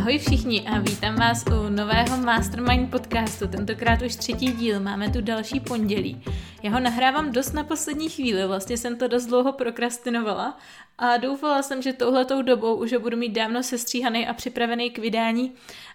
Ahoj všichni a vítám vás u nového Mastermind podcastu, tentokrát už třetí díl, máme tu další pondělí. Já ho nahrávám dost na poslední chvíli, vlastně jsem to dost dlouho prokrastinovala a doufala jsem, že touhletou dobou už ho budu mít dávno sestříhaný a připravený k vydání,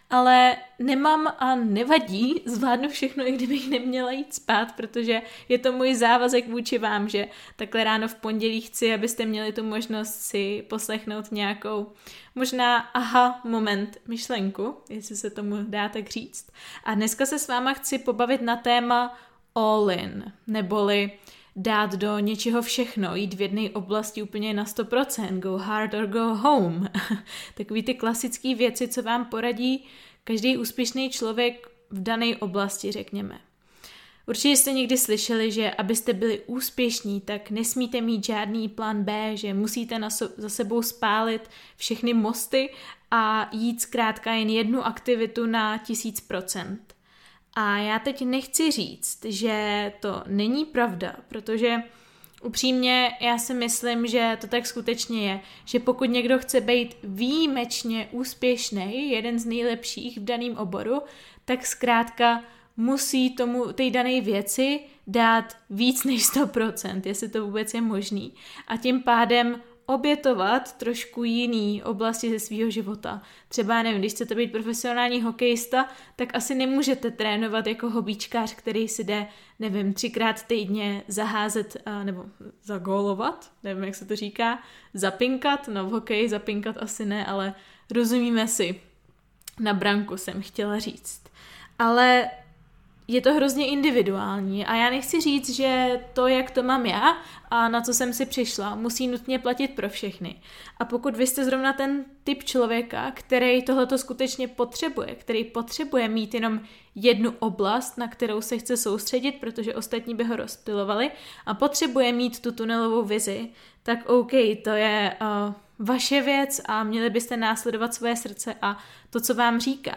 ale nemám a nevadí, zvládnu všechno, i kdybych neměla jít spát, protože je to můj závazek vůči vám, že takhle ráno v pondělí chci, abyste měli tu možnost si poslechnout nějakou možná aha moment myšlenku, jestli se tomu dá tak říct. A dneska se s váma chci pobavit na téma all in, neboli dát do něčeho všechno, jít v jedné oblasti úplně na 100%, go hard or go home. Takový ty klasické věci, co vám poradí každý úspěšný člověk v dané oblasti, řekněme. Určitě jste někdy slyšeli, že abyste byli úspěšní, tak nesmíte mít žádný plán B, že musíte na so, za sebou spálit všechny mosty a jít zkrátka jen jednu aktivitu na tisíc procent. A já teď nechci říct, že to není pravda, protože upřímně já si myslím, že to tak skutečně je, že pokud někdo chce být výjimečně úspěšný, jeden z nejlepších v daném oboru, tak zkrátka musí tomu té dané věci dát víc než 100%, jestli to vůbec je možný. A tím pádem obětovat trošku jiný oblasti ze svého života. Třeba, nevím, když chcete být profesionální hokejista, tak asi nemůžete trénovat jako hobíčkář, který si jde, nevím, třikrát týdně zaházet nebo zagólovat, nevím, jak se to říká, zapinkat, no v hokeji zapinkat asi ne, ale rozumíme si. Na branku jsem chtěla říct. Ale je to hrozně individuální a já nechci říct, že to, jak to mám já a na co jsem si přišla, musí nutně platit pro všechny. A pokud vy jste zrovna ten typ člověka, který tohleto skutečně potřebuje, který potřebuje mít jenom jednu oblast, na kterou se chce soustředit, protože ostatní by ho rozpilovali a potřebuje mít tu tunelovou vizi, tak OK, to je uh, vaše věc a měli byste následovat své srdce a to, co vám říká.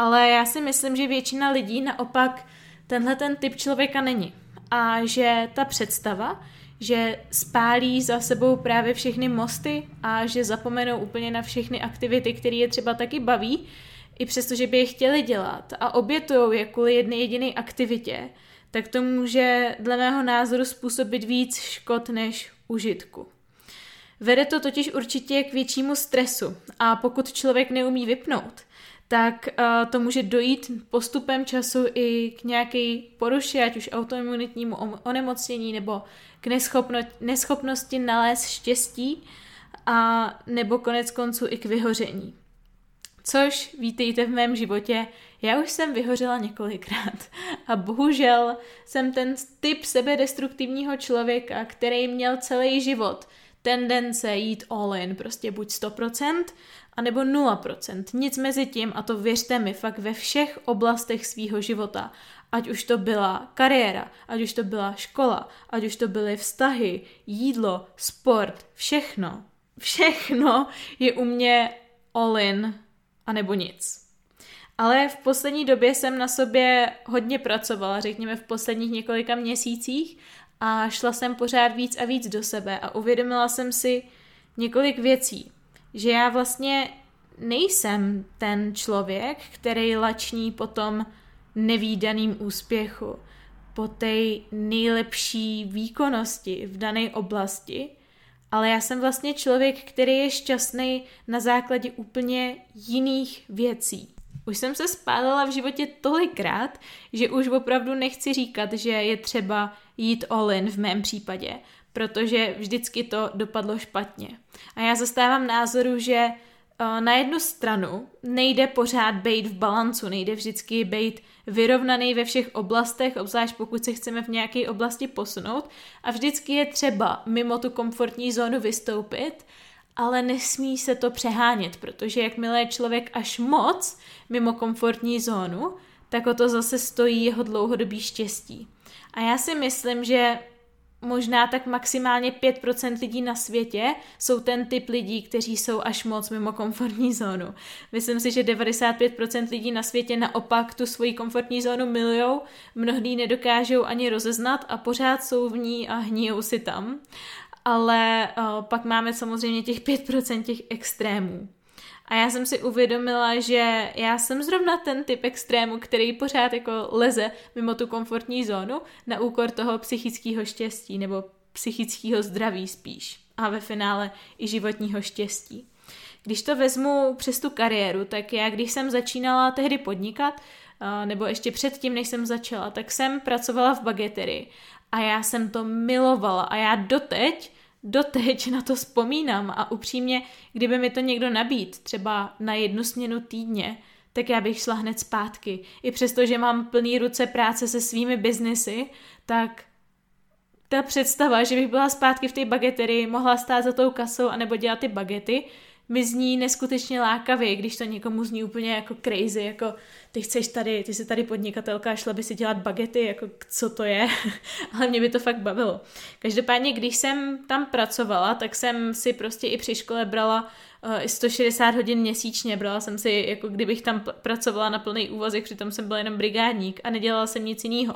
Ale já si myslím, že většina lidí naopak tenhle ten typ člověka není. A že ta představa, že spálí za sebou právě všechny mosty a že zapomenou úplně na všechny aktivity, které je třeba taky baví, i přesto, že by je chtěli dělat a obětují je kvůli jedné jediné aktivitě, tak to může dle mého názoru způsobit víc škod než užitku. Vede to totiž určitě k většímu stresu a pokud člověk neumí vypnout, tak uh, to může dojít postupem času i k nějaké poruše, ať už autoimunitnímu onemocnění nebo k neschopno- neschopnosti nalézt štěstí a nebo konec konců i k vyhoření. Což vítejte v mém životě, já už jsem vyhořela několikrát a bohužel jsem ten typ sebedestruktivního člověka, který měl celý život tendence jít all in, prostě buď 100%, anebo 0%. Nic mezi tím a to věřte mi fakt ve všech oblastech svýho života. Ať už to byla kariéra, ať už to byla škola, ať už to byly vztahy, jídlo, sport, všechno. Všechno je u mě all in a nebo nic. Ale v poslední době jsem na sobě hodně pracovala, řekněme v posledních několika měsících a šla jsem pořád víc a víc do sebe a uvědomila jsem si několik věcí že já vlastně nejsem ten člověk, který lační po tom nevýdaným úspěchu, po té nejlepší výkonnosti v dané oblasti, ale já jsem vlastně člověk, který je šťastný na základě úplně jiných věcí. Už jsem se spálila v životě tolikrát, že už opravdu nechci říkat, že je třeba jít all in v mém případě, protože vždycky to dopadlo špatně. A já zastávám názoru, že uh, na jednu stranu nejde pořád být v balancu, nejde vždycky být vyrovnaný ve všech oblastech, obzvlášť pokud se chceme v nějaké oblasti posunout a vždycky je třeba mimo tu komfortní zónu vystoupit, ale nesmí se to přehánět, protože jakmile je člověk až moc mimo komfortní zónu, tak o to zase stojí jeho dlouhodobý štěstí. A já si myslím, že možná tak maximálně 5% lidí na světě jsou ten typ lidí, kteří jsou až moc mimo komfortní zónu. Myslím si, že 95% lidí na světě naopak tu svoji komfortní zónu milujou, mnohdy nedokážou ani rozeznat a pořád jsou v ní a hníjou si tam. Ale uh, pak máme samozřejmě těch 5% těch extrémů. A já jsem si uvědomila, že já jsem zrovna ten typ extrému, který pořád jako leze mimo tu komfortní zónu na úkor toho psychického štěstí nebo psychického zdraví spíš. A ve finále i životního štěstí. Když to vezmu přes tu kariéru, tak já když jsem začínala tehdy podnikat, nebo ještě předtím, než jsem začala, tak jsem pracovala v bageterii a já jsem to milovala a já doteď, doteď na to vzpomínám a upřímně, kdyby mi to někdo nabít, třeba na jednu směnu týdně, tak já bych šla hned zpátky. I přesto, že mám plný ruce práce se svými biznesy, tak ta představa, že bych byla zpátky v té bageterii, mohla stát za tou kasou anebo dělat ty bagety, mi zní neskutečně lákavě, když to někomu zní úplně jako crazy, jako ty chceš tady, ty jsi tady podnikatelka a šla by si dělat bagety, jako co to je, ale mě by to fakt bavilo. Každopádně, když jsem tam pracovala, tak jsem si prostě i při škole brala uh, eh, 160 hodin měsíčně, brala jsem si, jako kdybych tam pracovala na plný úvazek, přitom jsem byla jenom brigádník a nedělala jsem nic jiného.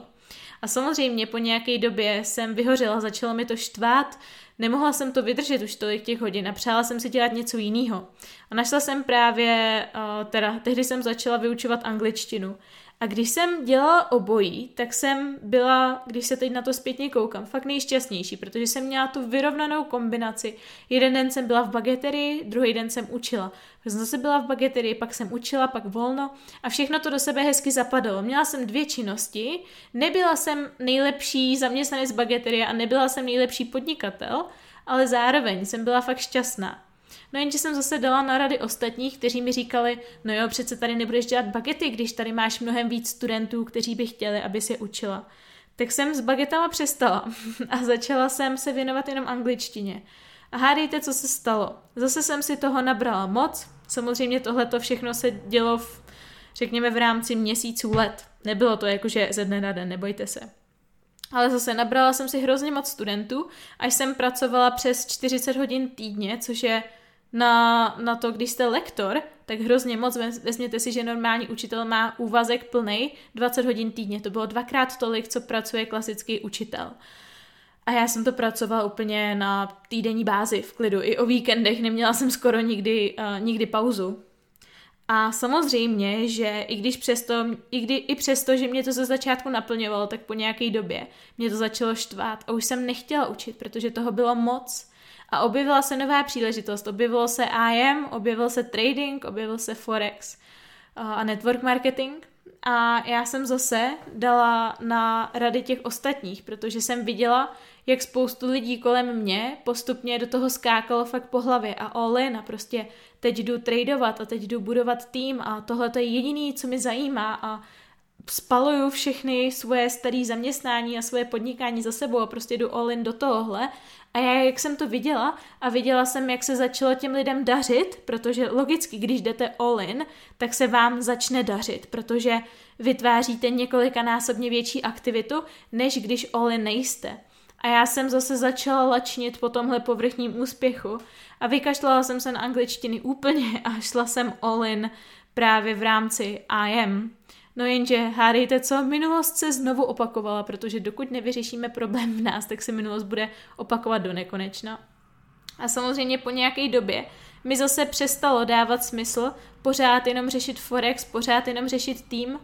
A samozřejmě po nějaké době jsem vyhořela, začalo mi to štvát, Nemohla jsem to vydržet už tolik těch hodin a přála jsem si dělat něco jiného. A našla jsem právě, uh, teda tehdy jsem začala vyučovat angličtinu. A když jsem dělala obojí, tak jsem byla, když se teď na to zpětně koukám, fakt nejšťastnější, protože jsem měla tu vyrovnanou kombinaci. Jeden den jsem byla v bageterii, druhý den jsem učila. Pak jsem zase byla v bageterii, pak jsem učila, pak volno a všechno to do sebe hezky zapadalo. Měla jsem dvě činnosti, nebyla jsem nejlepší zaměstnanec bageterie a nebyla jsem nejlepší podnikatel, ale zároveň jsem byla fakt šťastná. No jenže jsem zase dala na rady ostatních, kteří mi říkali, no jo, přece tady nebudeš dělat bagety, když tady máš mnohem víc studentů, kteří by chtěli, aby si učila. Tak jsem s bagetama přestala a začala jsem se věnovat jenom angličtině. A hádejte, co se stalo. Zase jsem si toho nabrala moc. Samozřejmě tohle to všechno se dělo v, řekněme, v rámci měsíců let. Nebylo to jakože ze dne na den, nebojte se. Ale zase nabrala jsem si hrozně moc studentů, až jsem pracovala přes 40 hodin týdně, což je na, na to, když jste lektor, tak hrozně moc, vezměte si, že normální učitel má úvazek plný 20 hodin týdně. To bylo dvakrát tolik, co pracuje klasický učitel. A já jsem to pracovala úplně na týdenní bázi v klidu. I o víkendech neměla jsem skoro nikdy, uh, nikdy pauzu. A samozřejmě, že i když přesto, i, kdy, i přesto, že mě to ze začátku naplňovalo, tak po nějaké době mě to začalo štvát a už jsem nechtěla učit, protože toho bylo moc. A objevila se nová příležitost. Objevilo se IM, objevil se trading, objevil se Forex a network marketing. A já jsem zase dala na rady těch ostatních, protože jsem viděla, jak spoustu lidí kolem mě postupně do toho skákalo fakt po hlavě a all in a prostě teď jdu tradovat a teď jdu budovat tým a tohle to je jediný, co mi zajímá a spaluju všechny svoje staré zaměstnání a svoje podnikání za sebou a prostě jdu all in do tohohle a já, jak jsem to viděla a viděla jsem, jak se začalo těm lidem dařit, protože logicky, když jdete all in, tak se vám začne dařit, protože vytváříte několikanásobně větší aktivitu, než když all in nejste. A já jsem zase začala lačnit po tomhle povrchním úspěchu a vykašlala jsem se na angličtiny úplně a šla jsem all in právě v rámci IM. No jenže hádejte co, minulost se znovu opakovala, protože dokud nevyřešíme problém v nás, tak se minulost bude opakovat do nekonečna. A samozřejmě po nějaké době mi zase přestalo dávat smysl pořád jenom řešit Forex, pořád jenom řešit tým,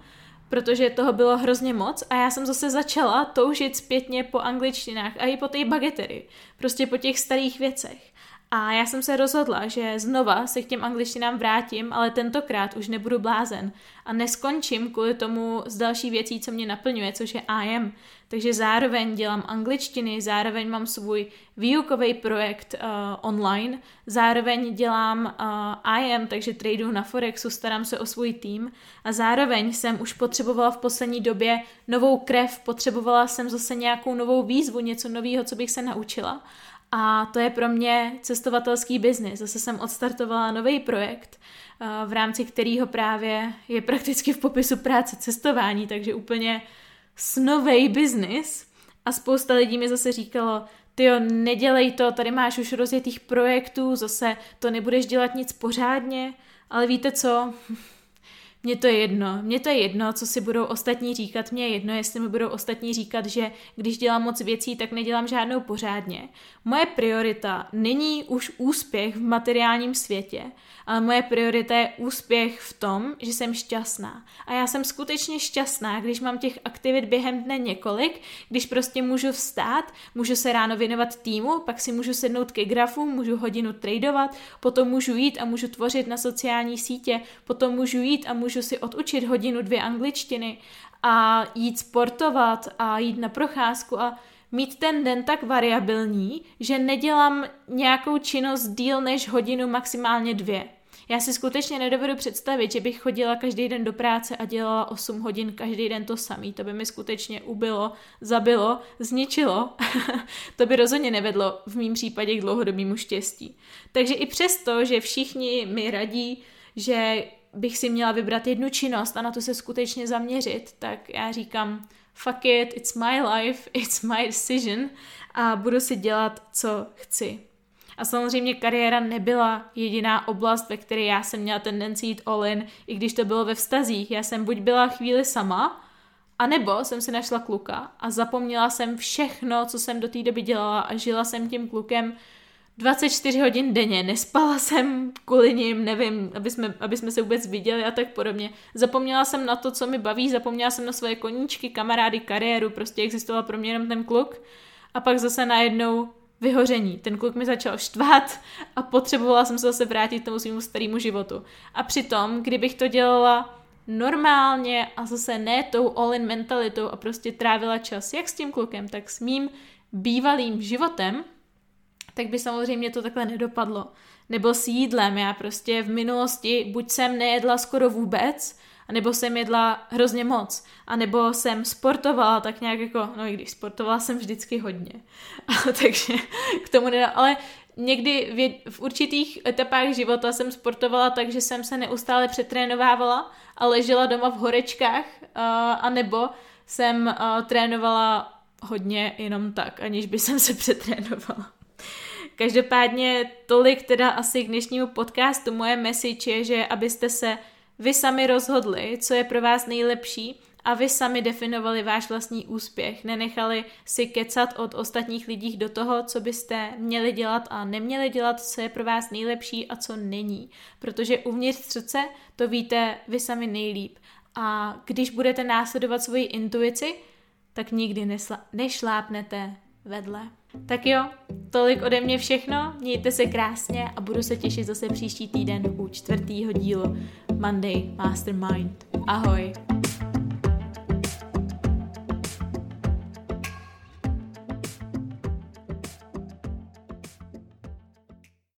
protože toho bylo hrozně moc a já jsem zase začala toužit zpětně po angličtinách a i po té bagetery, prostě po těch starých věcech. A já jsem se rozhodla, že znova se k těm angličtinám vrátím, ale tentokrát už nebudu blázen a neskončím kvůli tomu z další věcí, co mě naplňuje, což je IM. Takže zároveň dělám angličtiny, zároveň mám svůj výukový projekt uh, online, zároveň dělám uh, IM, takže tradu na Forexu, starám se o svůj tým a zároveň jsem už potřebovala v poslední době novou krev, potřebovala jsem zase nějakou novou výzvu, něco nového, co bych se naučila. A to je pro mě cestovatelský biznis. Zase jsem odstartovala nový projekt, eh, v rámci kterého právě je prakticky v popisu práce cestování, takže úplně snovej biznis. A spousta lidí mi zase říkalo, ty jo, nedělej to, tady máš už rozjetých projektů, zase to nebudeš dělat nic pořádně, ale víte co, mně to je jedno, mně to je jedno, co si budou ostatní říkat, mně je jedno, jestli mi budou ostatní říkat, že když dělám moc věcí, tak nedělám žádnou pořádně. Moje priorita není už úspěch v materiálním světě, ale moje priorita je úspěch v tom, že jsem šťastná. A já jsem skutečně šťastná, když mám těch aktivit během dne několik, když prostě můžu vstát, můžu se ráno věnovat týmu, pak si můžu sednout ke grafu, můžu hodinu tradovat, potom můžu jít a můžu tvořit na sociální sítě, potom můžu jít a můžu si odučit hodinu, dvě angličtiny a jít sportovat a jít na procházku a mít ten den tak variabilní, že nedělám nějakou činnost díl než hodinu, maximálně dvě. Já si skutečně nedovedu představit, že bych chodila každý den do práce a dělala 8 hodin každý den to samý. To by mi skutečně ubilo, zabilo, zničilo. to by rozhodně nevedlo v mém případě k dlouhodobému štěstí. Takže i přesto, že všichni mi radí, že bych si měla vybrat jednu činnost a na to se skutečně zaměřit, tak já říkám, fuck it, it's my life, it's my decision a budu si dělat, co chci. A samozřejmě kariéra nebyla jediná oblast, ve které já jsem měla tendenci jít all in, i když to bylo ve vztazích. Já jsem buď byla chvíli sama, a nebo jsem si našla kluka a zapomněla jsem všechno, co jsem do té doby dělala a žila jsem tím klukem 24 hodin denně, nespala jsem kvůli ním, nevím, aby jsme, aby jsme se vůbec viděli a tak podobně. Zapomněla jsem na to, co mi baví, zapomněla jsem na svoje koníčky, kamarády, kariéru, prostě existoval pro mě jenom ten kluk. A pak zase najednou vyhoření. Ten kluk mi začal štvát a potřebovala jsem se zase vrátit k tomu svým starému životu. A přitom, kdybych to dělala normálně a zase ne tou all-in mentalitou a prostě trávila čas jak s tím klukem, tak s mým bývalým životem, tak by samozřejmě to takhle nedopadlo. Nebo s jídlem. Já prostě v minulosti buď jsem nejedla skoro vůbec, nebo jsem jedla hrozně moc, a nebo jsem sportovala tak nějak jako, no i když sportovala jsem vždycky hodně, takže k tomu nedá, ale někdy v, v určitých etapách života jsem sportovala tak, že jsem se neustále přetrénovávala a ležela doma v horečkách, a nebo jsem trénovala hodně jenom tak, aniž by jsem se přetrénovala. Každopádně tolik teda asi k dnešnímu podcastu. Moje message je, že abyste se vy sami rozhodli, co je pro vás nejlepší a vy sami definovali váš vlastní úspěch. Nenechali si kecat od ostatních lidí do toho, co byste měli dělat a neměli dělat, co je pro vás nejlepší a co není. Protože uvnitř srdce to víte vy sami nejlíp. A když budete následovat svoji intuici, tak nikdy nesla- nešlápnete vedle. Tak jo, tolik ode mě všechno, mějte se krásně a budu se těšit zase příští týden u čtvrtýho dílu Monday Mastermind. Ahoj!